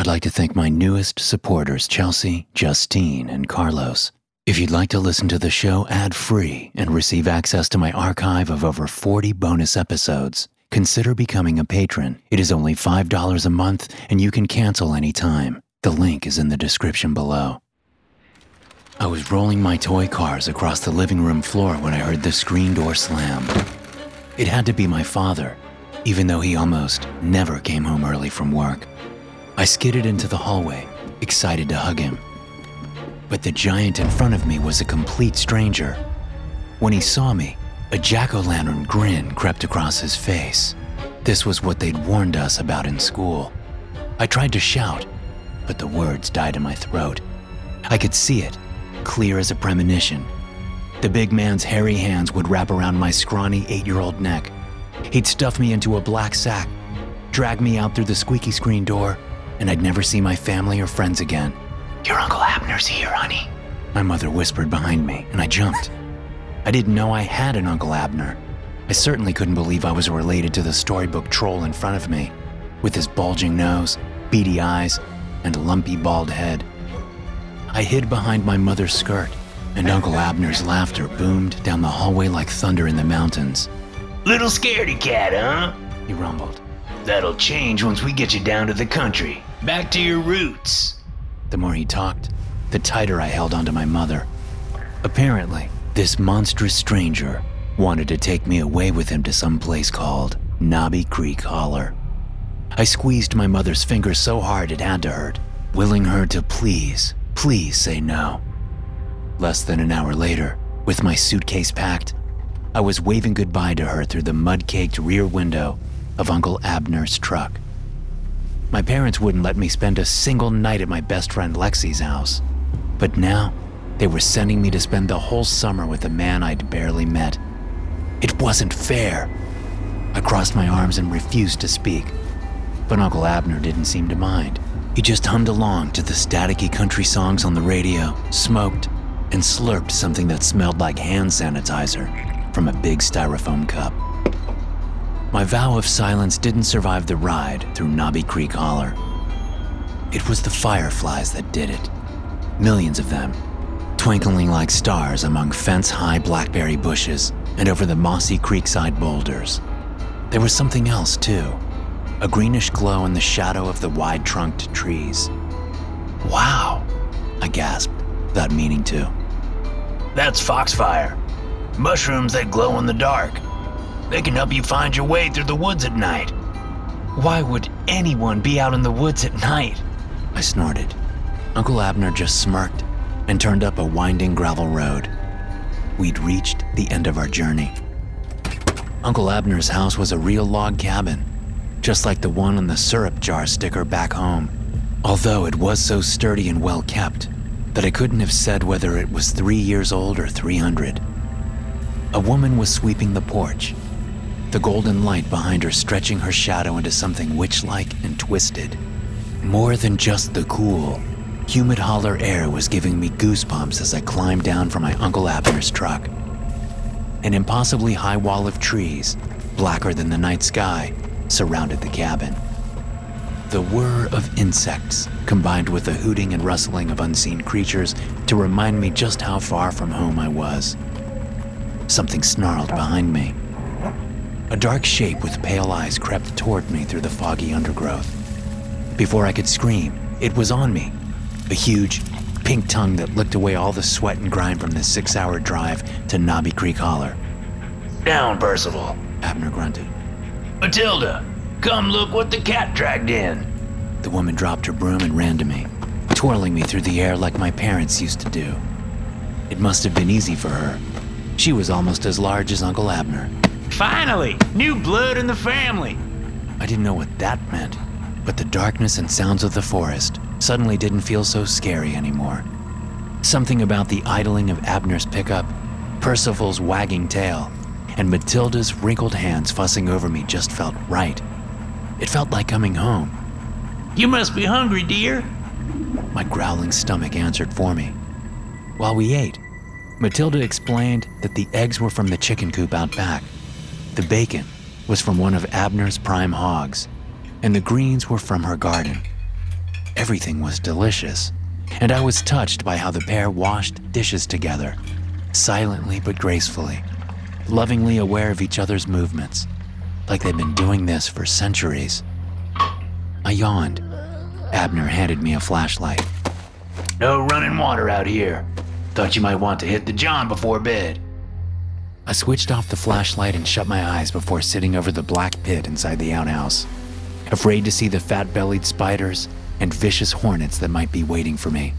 I'd like to thank my newest supporters, Chelsea, Justine, and Carlos. If you'd like to listen to the show ad free and receive access to my archive of over 40 bonus episodes, consider becoming a patron. It is only $5 a month and you can cancel anytime. The link is in the description below. I was rolling my toy cars across the living room floor when I heard the screen door slam. It had to be my father, even though he almost never came home early from work. I skidded into the hallway, excited to hug him. But the giant in front of me was a complete stranger. When he saw me, a jack o' lantern grin crept across his face. This was what they'd warned us about in school. I tried to shout, but the words died in my throat. I could see it, clear as a premonition. The big man's hairy hands would wrap around my scrawny eight year old neck. He'd stuff me into a black sack, drag me out through the squeaky screen door, and I'd never see my family or friends again. Your Uncle Abner's here, honey. My mother whispered behind me, and I jumped. I didn't know I had an Uncle Abner. I certainly couldn't believe I was related to the storybook troll in front of me, with his bulging nose, beady eyes, and lumpy bald head. I hid behind my mother's skirt, and Uncle Abner's laughter boomed down the hallway like thunder in the mountains. Little scaredy cat, huh? He rumbled. That'll change once we get you down to the country. Back to your roots. The more he talked, the tighter I held onto my mother. Apparently, this monstrous stranger wanted to take me away with him to some place called Knobby Creek Holler. I squeezed my mother's fingers so hard it had to hurt, willing her to please, please say no. Less than an hour later, with my suitcase packed, I was waving goodbye to her through the mud caked rear window of Uncle Abner's truck. My parents wouldn't let me spend a single night at my best friend Lexi's house. But now, they were sending me to spend the whole summer with a man I'd barely met. It wasn't fair. I crossed my arms and refused to speak. But Uncle Abner didn't seem to mind. He just hummed along to the staticky country songs on the radio, smoked, and slurped something that smelled like hand sanitizer from a big styrofoam cup. My vow of silence didn't survive the ride through Knobby Creek Holler. It was the fireflies that did it. Millions of them, twinkling like stars among fence high blackberry bushes and over the mossy creekside boulders. There was something else, too a greenish glow in the shadow of the wide trunked trees. Wow, I gasped, without meaning to. That's foxfire. Mushrooms that glow in the dark. They can help you find your way through the woods at night. Why would anyone be out in the woods at night? I snorted. Uncle Abner just smirked and turned up a winding gravel road. We'd reached the end of our journey. Uncle Abner's house was a real log cabin, just like the one on the syrup jar sticker back home, although it was so sturdy and well kept that I couldn't have said whether it was three years old or 300. A woman was sweeping the porch, the golden light behind her stretching her shadow into something witch like and twisted. More than just the cool, humid holler air was giving me goosebumps as I climbed down from my Uncle Abner's truck. An impossibly high wall of trees, blacker than the night sky, surrounded the cabin. The whir of insects combined with the hooting and rustling of unseen creatures to remind me just how far from home I was. Something snarled behind me. A dark shape with pale eyes crept toward me through the foggy undergrowth. Before I could scream, it was on me. A huge, pink tongue that licked away all the sweat and grime from the six hour drive to Knobby Creek Holler. Down, Percival. Abner grunted. Matilda, come look what the cat dragged in. The woman dropped her broom and ran to me, twirling me through the air like my parents used to do. It must have been easy for her. She was almost as large as Uncle Abner. Finally, new blood in the family. I didn't know what that meant, but the darkness and sounds of the forest suddenly didn't feel so scary anymore. Something about the idling of Abner's pickup, Percival's wagging tail, and Matilda's wrinkled hands fussing over me just felt right. It felt like coming home. You must be hungry, dear. My growling stomach answered for me. While we ate, Matilda explained that the eggs were from the chicken coop out back. The bacon was from one of Abner's prime hogs, and the greens were from her garden. Everything was delicious, and I was touched by how the pair washed dishes together, silently but gracefully, lovingly aware of each other's movements, like they'd been doing this for centuries. I yawned. Abner handed me a flashlight. No running water out here. Thought you might want to hit the John before bed. I switched off the flashlight and shut my eyes before sitting over the black pit inside the outhouse, afraid to see the fat bellied spiders and vicious hornets that might be waiting for me.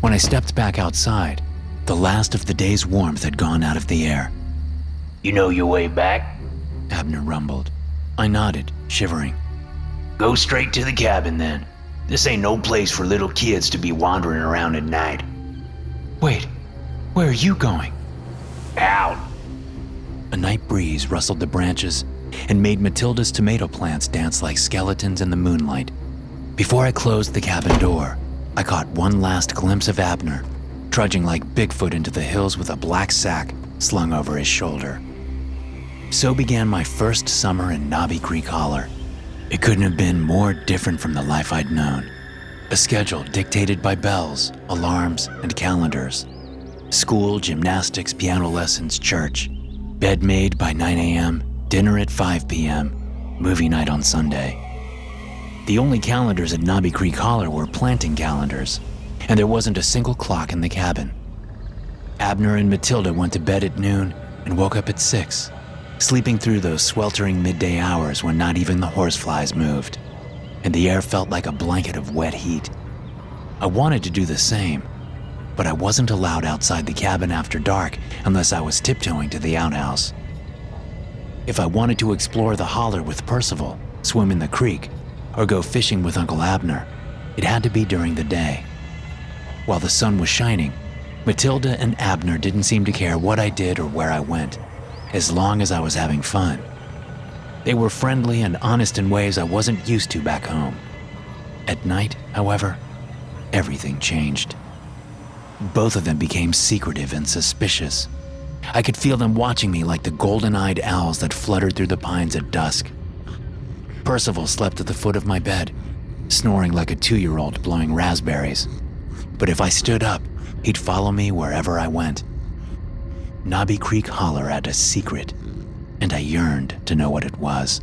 When I stepped back outside, the last of the day's warmth had gone out of the air. You know your way back? Abner rumbled. I nodded, shivering. Go straight to the cabin then. This ain't no place for little kids to be wandering around at night. Wait, where are you going? Out. A night breeze rustled the branches and made Matilda's tomato plants dance like skeletons in the moonlight. Before I closed the cabin door, I caught one last glimpse of Abner, trudging like Bigfoot into the hills with a black sack slung over his shoulder. So began my first summer in Knobby Creek Holler. It couldn't have been more different from the life I'd known. A schedule dictated by bells, alarms, and calendars. School, gymnastics, piano lessons, church. Bed made by 9 a.m., dinner at 5 p.m., movie night on Sunday. The only calendars at Knobby Creek Holler were planting calendars, and there wasn't a single clock in the cabin. Abner and Matilda went to bed at noon and woke up at 6, sleeping through those sweltering midday hours when not even the horseflies moved, and the air felt like a blanket of wet heat. I wanted to do the same, but I wasn't allowed outside the cabin after dark unless I was tiptoeing to the outhouse. If I wanted to explore the holler with Percival, swim in the creek, or go fishing with Uncle Abner, it had to be during the day. While the sun was shining, Matilda and Abner didn't seem to care what I did or where I went, as long as I was having fun. They were friendly and honest in ways I wasn't used to back home. At night, however, everything changed. Both of them became secretive and suspicious. I could feel them watching me like the golden eyed owls that fluttered through the pines at dusk. Percival slept at the foot of my bed, snoring like a two year old blowing raspberries. But if I stood up, he'd follow me wherever I went. Knobby Creek Holler had a secret, and I yearned to know what it was.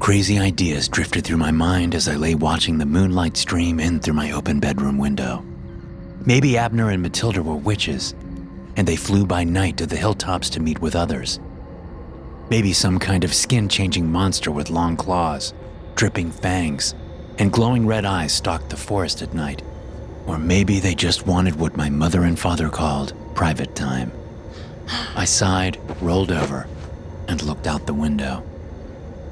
Crazy ideas drifted through my mind as I lay watching the moonlight stream in through my open bedroom window. Maybe Abner and Matilda were witches, and they flew by night to the hilltops to meet with others. Maybe some kind of skin changing monster with long claws, dripping fangs, and glowing red eyes stalked the forest at night. Or maybe they just wanted what my mother and father called private time. I sighed, rolled over, and looked out the window.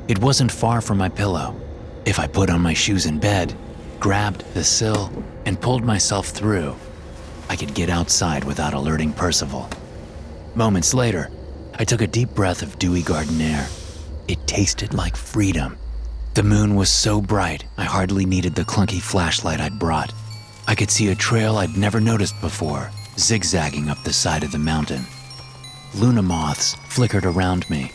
It wasn't far from my pillow. If I put on my shoes in bed, grabbed the sill, and pulled myself through, I could get outside without alerting Percival. Moments later, I took a deep breath of dewy garden air. It tasted like freedom. The moon was so bright, I hardly needed the clunky flashlight I'd brought. I could see a trail I'd never noticed before, zigzagging up the side of the mountain. Luna moths flickered around me,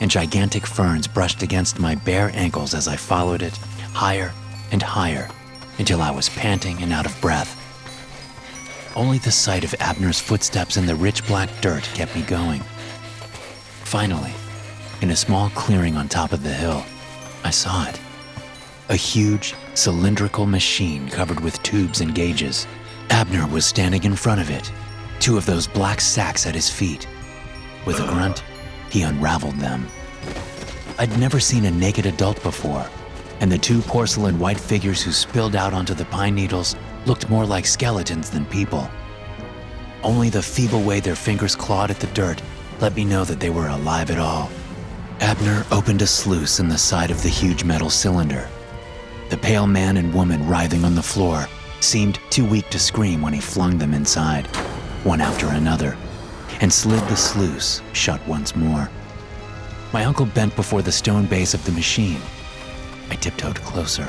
and gigantic ferns brushed against my bare ankles as I followed it higher and higher until I was panting and out of breath. Only the sight of Abner's footsteps in the rich black dirt kept me going. Finally, in a small clearing on top of the hill, I saw it. a huge, cylindrical machine covered with tubes and gauges. Abner was standing in front of it, two of those black sacks at his feet. With a grunt, he unraveled them. I'd never seen a naked adult before, and the two porcelain white figures who spilled out onto the pine needles looked more like skeletons than people. Only the feeble way their fingers clawed at the dirt let me know that they were alive at all. Abner opened a sluice in the side of the huge metal cylinder. The pale man and woman writhing on the floor seemed too weak to scream when he flung them inside, one after another, and slid the sluice shut once more. My uncle bent before the stone base of the machine. I tiptoed closer,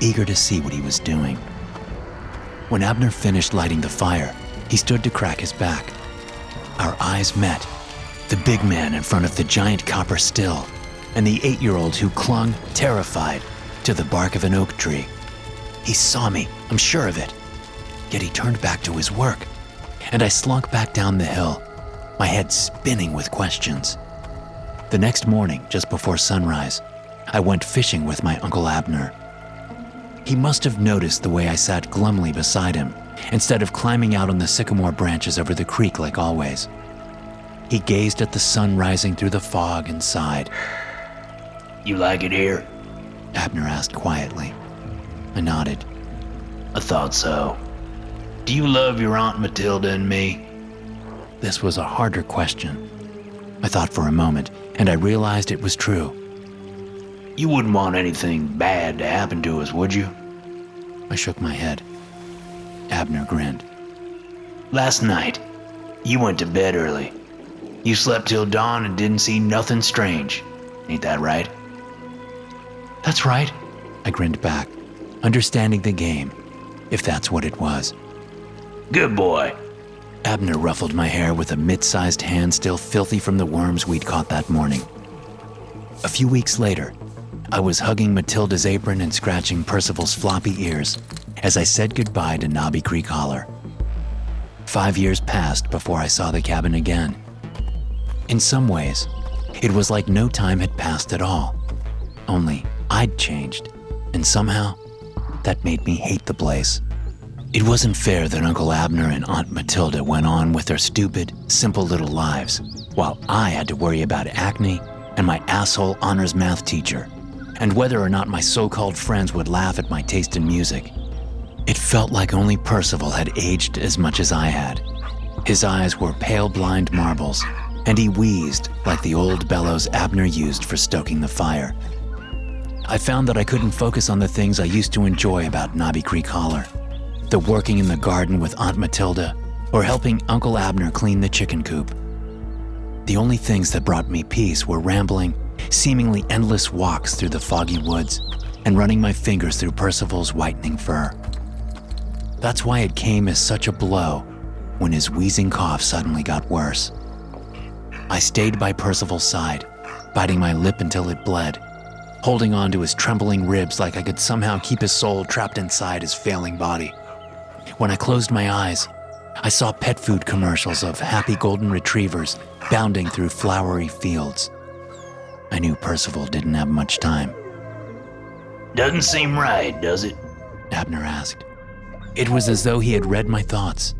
eager to see what he was doing. When Abner finished lighting the fire, he stood to crack his back. Our eyes met. The big man in front of the giant copper still, and the eight year old who clung, terrified, to the bark of an oak tree. He saw me, I'm sure of it. Yet he turned back to his work, and I slunk back down the hill, my head spinning with questions. The next morning, just before sunrise, I went fishing with my Uncle Abner. He must have noticed the way I sat glumly beside him instead of climbing out on the sycamore branches over the creek like always. He gazed at the sun rising through the fog and sighed. You like it here? Abner asked quietly. I nodded. I thought so. Do you love your Aunt Matilda and me? This was a harder question. I thought for a moment, and I realized it was true. You wouldn't want anything bad to happen to us, would you? I shook my head. Abner grinned. Last night, you went to bed early. You slept till dawn and didn't see nothing strange. Ain't that right? That's right, I grinned back, understanding the game, if that's what it was. Good boy. Abner ruffled my hair with a mid sized hand still filthy from the worms we'd caught that morning. A few weeks later, I was hugging Matilda's apron and scratching Percival's floppy ears as I said goodbye to Knobby Creek Holler. Five years passed before I saw the cabin again. In some ways, it was like no time had passed at all. Only I'd changed, and somehow that made me hate the place. It wasn't fair that Uncle Abner and Aunt Matilda went on with their stupid, simple little lives, while I had to worry about acne and my asshole honors math teacher, and whether or not my so called friends would laugh at my taste in music. It felt like only Percival had aged as much as I had. His eyes were pale blind marbles, and he wheezed like the old bellows Abner used for stoking the fire. I found that I couldn't focus on the things I used to enjoy about Knobby Creek Holler the working in the garden with Aunt Matilda, or helping Uncle Abner clean the chicken coop. The only things that brought me peace were rambling, seemingly endless walks through the foggy woods and running my fingers through Percival's whitening fur. That's why it came as such a blow when his wheezing cough suddenly got worse. I stayed by Percival's side, biting my lip until it bled, holding on to his trembling ribs like I could somehow keep his soul trapped inside his failing body. When I closed my eyes, I saw pet food commercials of happy golden retrievers bounding through flowery fields. I knew Percival didn't have much time. Doesn't seem right, does it? Abner asked. It was as though he had read my thoughts.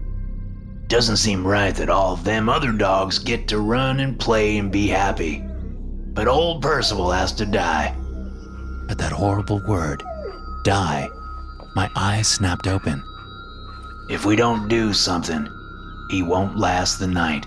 Doesn't seem right that all of them other dogs get to run and play and be happy. But old Percival has to die. At that horrible word, die, my eyes snapped open. If we don't do something, he won't last the night.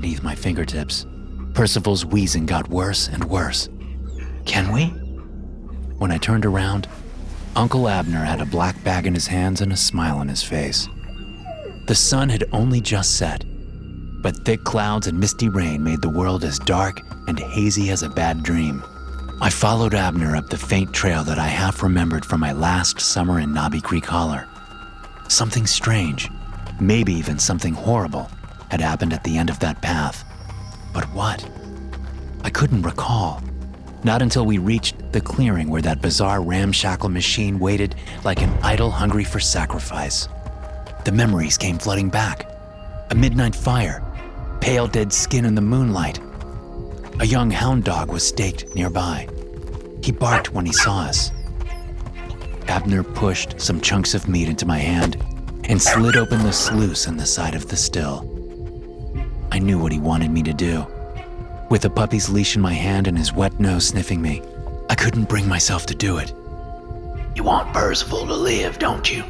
Beneath my fingertips, Percival's wheezing got worse and worse. Can we? When I turned around, Uncle Abner had a black bag in his hands and a smile on his face. The sun had only just set, but thick clouds and misty rain made the world as dark and hazy as a bad dream. I followed Abner up the faint trail that I half remembered from my last summer in Knobby Creek Holler. Something strange, maybe even something horrible, had happened at the end of that path. But what? I couldn't recall. Not until we reached the clearing where that bizarre ramshackle machine waited like an idol hungry for sacrifice. The memories came flooding back. A midnight fire, pale dead skin in the moonlight. A young hound dog was staked nearby. He barked when he saw us. Abner pushed some chunks of meat into my hand and slid open the sluice in the side of the still. I knew what he wanted me to do. With the puppy's leash in my hand and his wet nose sniffing me, I couldn't bring myself to do it. You want Percival to live, don't you?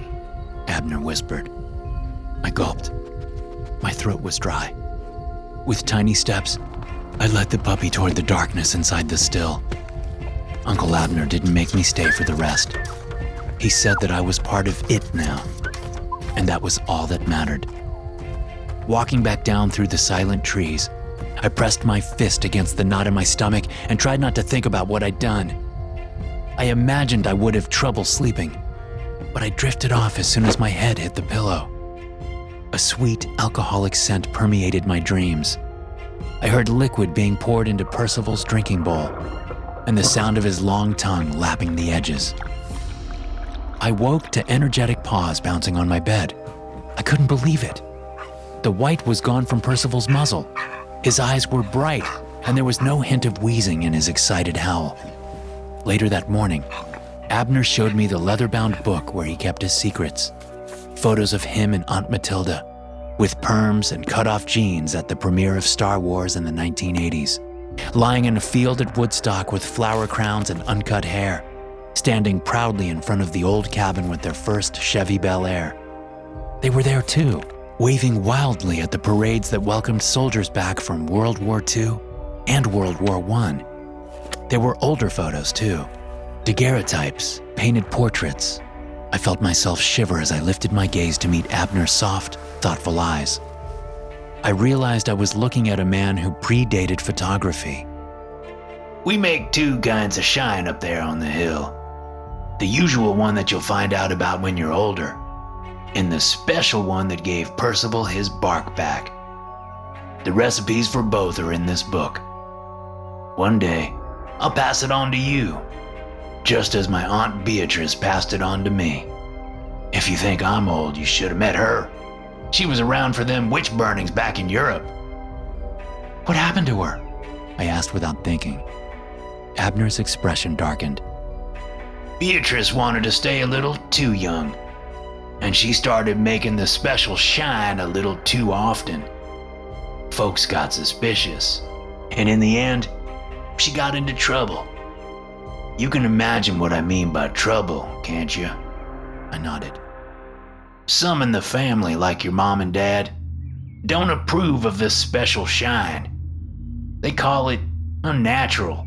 Abner whispered. I gulped. My throat was dry. With tiny steps, I led the puppy toward the darkness inside the still. Uncle Abner didn't make me stay for the rest. He said that I was part of it now, and that was all that mattered. Walking back down through the silent trees, I pressed my fist against the knot in my stomach and tried not to think about what I'd done. I imagined I would have trouble sleeping, but I drifted off as soon as my head hit the pillow. A sweet, alcoholic scent permeated my dreams. I heard liquid being poured into Percival's drinking bowl and the sound of his long tongue lapping the edges. I woke to energetic paws bouncing on my bed. I couldn't believe it. The white was gone from Percival's muzzle. His eyes were bright, and there was no hint of wheezing in his excited howl. Later that morning, Abner showed me the leather bound book where he kept his secrets photos of him and Aunt Matilda, with perms and cut off jeans at the premiere of Star Wars in the 1980s, lying in a field at Woodstock with flower crowns and uncut hair, standing proudly in front of the old cabin with their first Chevy Bel Air. They were there too, waving wildly at the parades that welcomed soldiers back from World War II and World War I. There were older photos too, daguerreotypes, painted portraits. I felt myself shiver as I lifted my gaze to meet Abner's soft, thoughtful eyes. I realized I was looking at a man who predated photography. We make two kinds of shine up there on the hill. The usual one that you'll find out about when you're older, and the special one that gave Percival his bark back. The recipes for both are in this book. One day, I'll pass it on to you, just as my Aunt Beatrice passed it on to me. If you think I'm old, you should have met her. She was around for them witch burnings back in Europe. What happened to her? I asked without thinking. Abner's expression darkened. Beatrice wanted to stay a little too young, and she started making the special shine a little too often. Folks got suspicious, and in the end, she got into trouble. You can imagine what I mean by trouble, can't you? I nodded. Some in the family, like your mom and dad, don't approve of this special shine. They call it unnatural.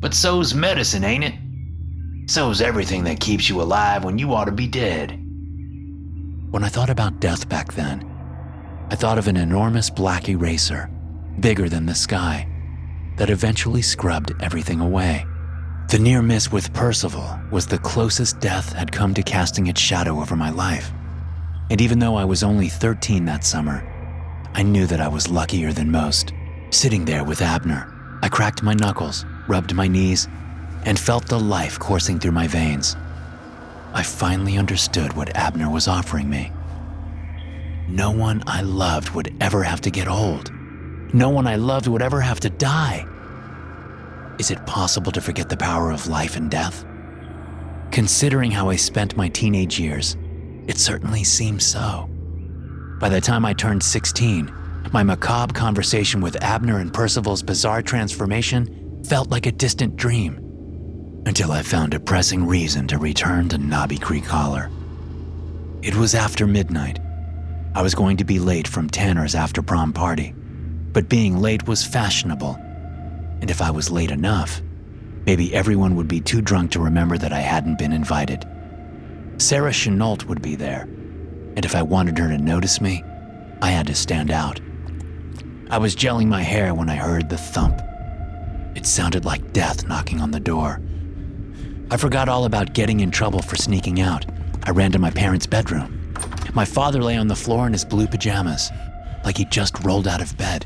But so's medicine, ain't it? So's everything that keeps you alive when you ought to be dead. When I thought about death back then, I thought of an enormous black eraser, bigger than the sky, that eventually scrubbed everything away. The near miss with Percival was the closest death had come to casting its shadow over my life. And even though I was only 13 that summer, I knew that I was luckier than most. Sitting there with Abner, I cracked my knuckles, rubbed my knees, and felt the life coursing through my veins. I finally understood what Abner was offering me. No one I loved would ever have to get old. No one I loved would ever have to die. Is it possible to forget the power of life and death? Considering how I spent my teenage years, it certainly seems so. By the time I turned 16, my macabre conversation with Abner and Percival's bizarre transformation felt like a distant dream until I found a pressing reason to return to Knobby Creek Holler. It was after midnight. I was going to be late from Tanner's after prom party, but being late was fashionable. And if I was late enough, maybe everyone would be too drunk to remember that I hadn't been invited. Sarah Chenault would be there, and if I wanted her to notice me, I had to stand out. I was gelling my hair when I heard the thump. It sounded like death knocking on the door. I forgot all about getting in trouble for sneaking out. I ran to my parents' bedroom. My father lay on the floor in his blue pajamas, like he just rolled out of bed.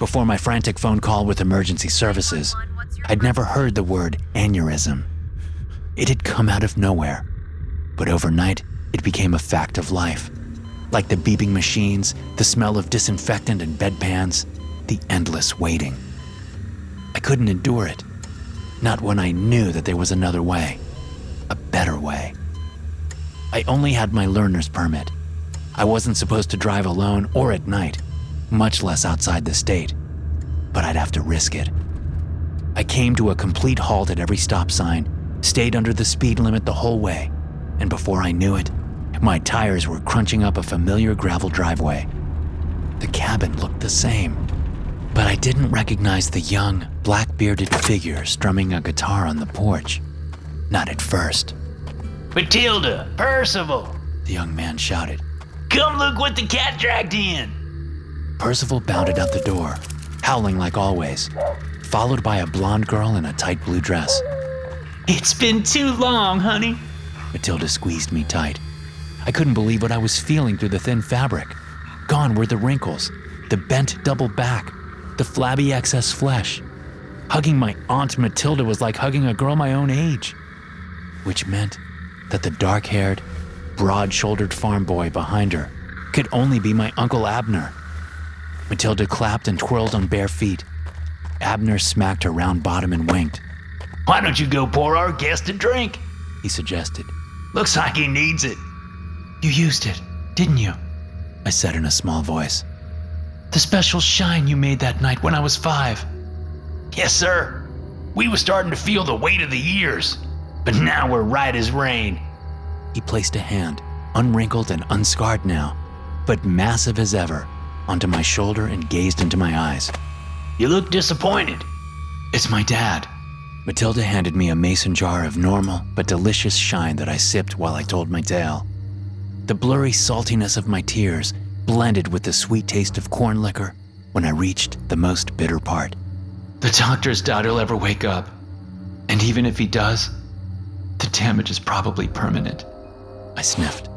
Before my frantic phone call with emergency services, I'd never heard the word aneurysm. It had come out of nowhere, but overnight it became a fact of life. Like the beeping machines, the smell of disinfectant and bedpans, the endless waiting. I couldn't endure it. Not when I knew that there was another way, a better way. I only had my learner's permit. I wasn't supposed to drive alone or at night, much less outside the state, but I'd have to risk it. I came to a complete halt at every stop sign, stayed under the speed limit the whole way, and before I knew it, my tires were crunching up a familiar gravel driveway. The cabin looked the same, but I didn't recognize the young, black bearded figure strumming a guitar on the porch. Not at first. Matilda, Percival, The young man shouted. come look what the cat dragged in. Percival bounded out the door, howling like always, followed by a blonde girl in a tight blue dress. It's been too long, honey. Matilda squeezed me tight. I couldn't believe what I was feeling through the thin fabric. Gone were the wrinkles, the bent double back, the flabby excess flesh. Hugging my Aunt Matilda was like hugging a girl my own age, which meant that the dark haired, broad shouldered farm boy behind her could only be my Uncle Abner. Matilda clapped and twirled on bare feet. Abner smacked her round bottom and winked. Why don't you go pour our guest a drink? He suggested. Looks like he needs it. You used it, didn't you? I said in a small voice. The special shine you made that night when I was five. Yes, sir. We was starting to feel the weight of the years, but now we're right as rain. He placed a hand, unwrinkled and unscarred now, but massive as ever, onto my shoulder and gazed into my eyes. You look disappointed. It's my dad. Matilda handed me a mason jar of normal but delicious shine that I sipped while I told my tale. The blurry saltiness of my tears blended with the sweet taste of corn liquor when I reached the most bitter part. The doctors doubt he'll ever wake up. And even if he does, the damage is probably permanent. I sniffed.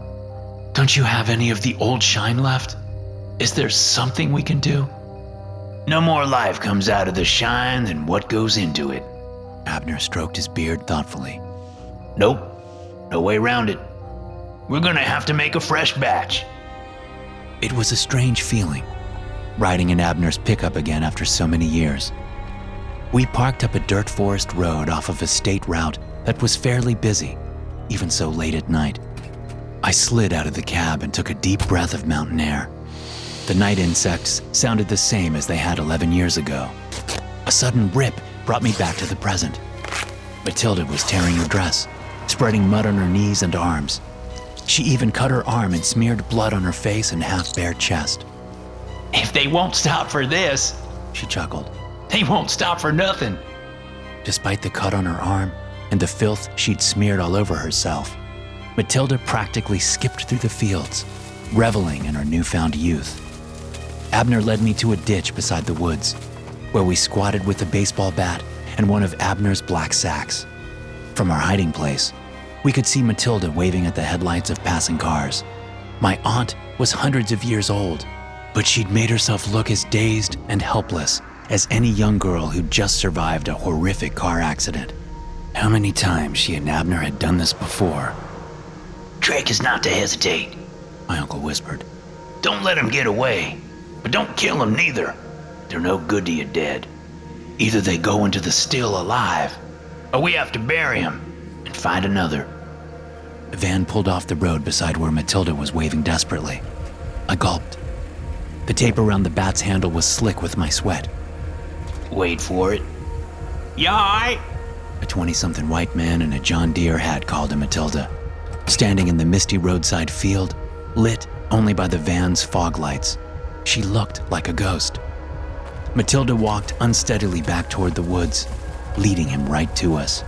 Don't you have any of the old shine left? Is there something we can do? No more life comes out of the shine than what goes into it. Abner stroked his beard thoughtfully. Nope. No way around it. We're gonna have to make a fresh batch. It was a strange feeling, riding in Abner's pickup again after so many years. We parked up a dirt forest road off of a state route that was fairly busy, even so late at night. I slid out of the cab and took a deep breath of mountain air. The night insects sounded the same as they had 11 years ago. A sudden rip brought me back to the present. Matilda was tearing her dress, spreading mud on her knees and arms. She even cut her arm and smeared blood on her face and half bare chest. If they won't stop for this, She chuckled. they won't stop for nothing. Despite the cut on her arm and the filth she'd smeared all over herself, Matilda practically skipped through the fields, reveling in her newfound youth. Abner led me to a ditch beside the woods, where we squatted with a baseball bat and one of Abner's black sacks. From our hiding place, we could see Matilda waving at the headlights of passing cars. My aunt was hundreds of years old, but she'd made herself look as dazed and helpless as any young girl who'd just survived a horrific car accident. How many times she and Abner had done this before, Drake is not to hesitate. my uncle whispered. Don't let him get away. But don't kill him neither. They're no good to you dead. Either they go into the still alive, or we have to bury him and find another. A van pulled off the road beside where Matilda was waving desperately. I gulped. The tape around the bat's handle was slick with my sweat. Wait for it. Yai! A 20 something white man in a John Deere hat called to Matilda, standing in the misty roadside field, lit only by the van's fog lights. She looked like a ghost. Matilda walked unsteadily back toward the woods, leading him right to us.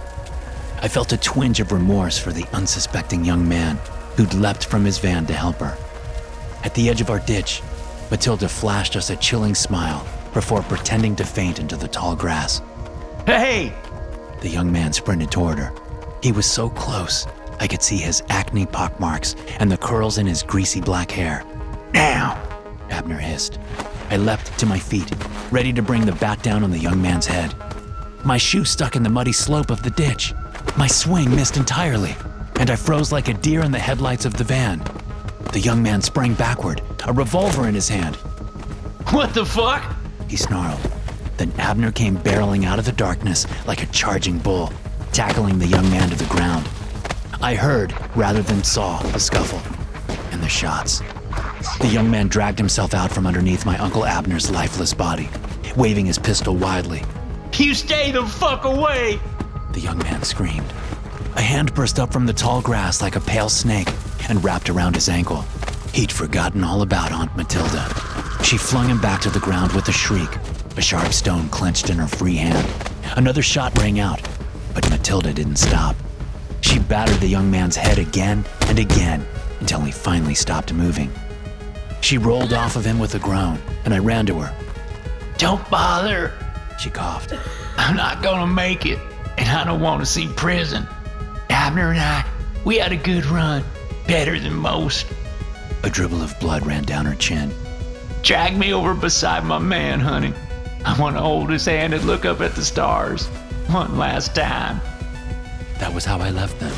I felt a twinge of remorse for the unsuspecting young man who'd leapt from his van to help her. At the edge of our ditch, Matilda flashed us a chilling smile before pretending to faint into the tall grass. Hey! The young man sprinted toward her. He was so close, I could see his acne pockmarks and the curls in his greasy black hair. Now! Abner hissed. I leapt to my feet, ready to bring the bat down on the young man's head. My shoe stuck in the muddy slope of the ditch. My swing missed entirely, and I froze like a deer in the headlights of the van. The young man sprang backward, a revolver in his hand. What the fuck? He snarled. Then Abner came barreling out of the darkness like a charging bull, tackling the young man to the ground. I heard, rather than saw, the scuffle and the shots. The young man dragged himself out from underneath my Uncle Abner's lifeless body, waving his pistol wildly. You stay the fuck away! The young man screamed. A hand burst up from the tall grass like a pale snake and wrapped around his ankle. He'd forgotten all about Aunt Matilda. She flung him back to the ground with a shriek, a sharp stone clenched in her free hand. Another shot rang out, but Matilda didn't stop. She battered the young man's head again and again until he finally stopped moving. She rolled off of him with a groan, and I ran to her. Don't bother. She coughed. I'm not gonna make it, and I don't want to see prison. Abner and I, we had a good run. Better than most. A dribble of blood ran down her chin. Drag me over beside my man, honey. I want to hold his hand and look up at the stars. One last time. That was how I left them.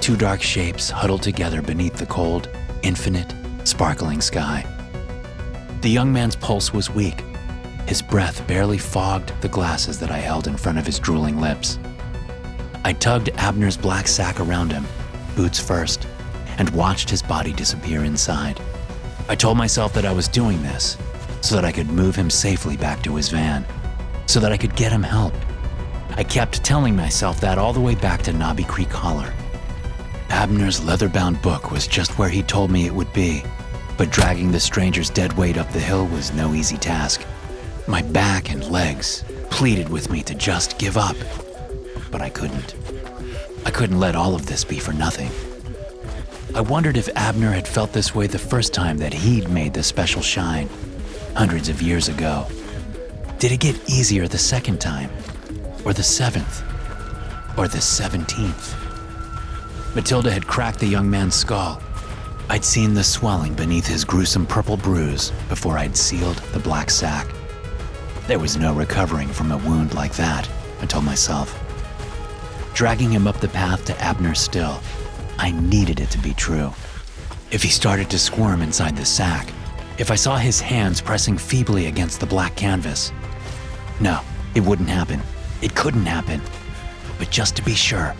Two dark shapes huddled together beneath the cold, infinite, sparkling sky. The young man's pulse was weak. His breath barely fogged the glasses that I held in front of his drooling lips. I tugged Abner's black sack around him, boots first, and watched his body disappear inside. I told myself that I was doing this so that I could move him safely back to his van, so that I could get him help. I kept telling myself that all the way back to Knobby Creek Holler. Abner's leather bound book was just where he told me it would be, but dragging the stranger's dead weight up the hill was no easy task. My back and legs pleaded with me to just give up, but I couldn't. I couldn't let all of this be for nothing. I wondered if Abner had felt this way the first time that he'd made the special shine, hundreds of years ago. Did it get easier the second time? Or the seventh? Or the seventeenth? Matilda had cracked the young man's skull. I'd seen the swelling beneath his gruesome purple bruise before I'd sealed the black sack. There was no recovering from a wound like that, I told myself. Dragging him up the path to Abner Still, I needed it to be true. If he started to squirm inside the sack, if I saw his hands pressing feebly against the black canvas, no, it wouldn't happen. It couldn't happen. But just to be sure,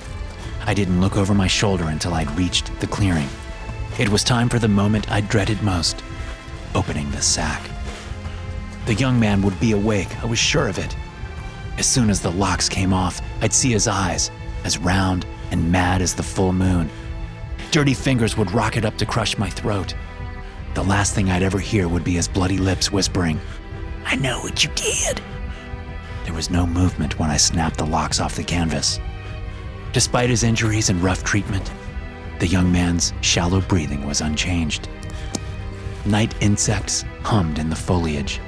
I didn't look over my shoulder until I'd reached the clearing. It was time for the moment I dreaded most opening the sack. The young man would be awake, I was sure of it. As soon as the locks came off, I'd see his eyes, as round and mad as the full moon. Dirty fingers would rocket up to crush my throat. The last thing I'd ever hear would be his bloody lips whispering, I know what you did. There was no movement when I snapped the locks off the canvas. Despite his injuries and rough treatment, the young man's shallow breathing was unchanged. Night insects hummed in the foliage.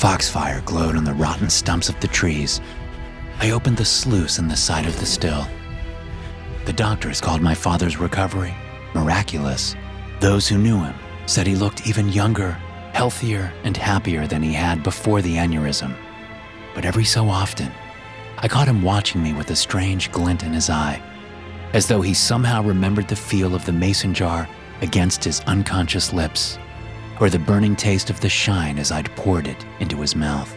Foxfire glowed on the rotten stumps of the trees. I opened the sluice in the side of the still. The doctors called my father's recovery miraculous. Those who knew him said he looked even younger, healthier, and happier than he had before the aneurysm. But every so often, I caught him watching me with a strange glint in his eye, as though he somehow remembered the feel of the mason jar against his unconscious lips, or the burning taste of the shine as I'd poured it into his mouth.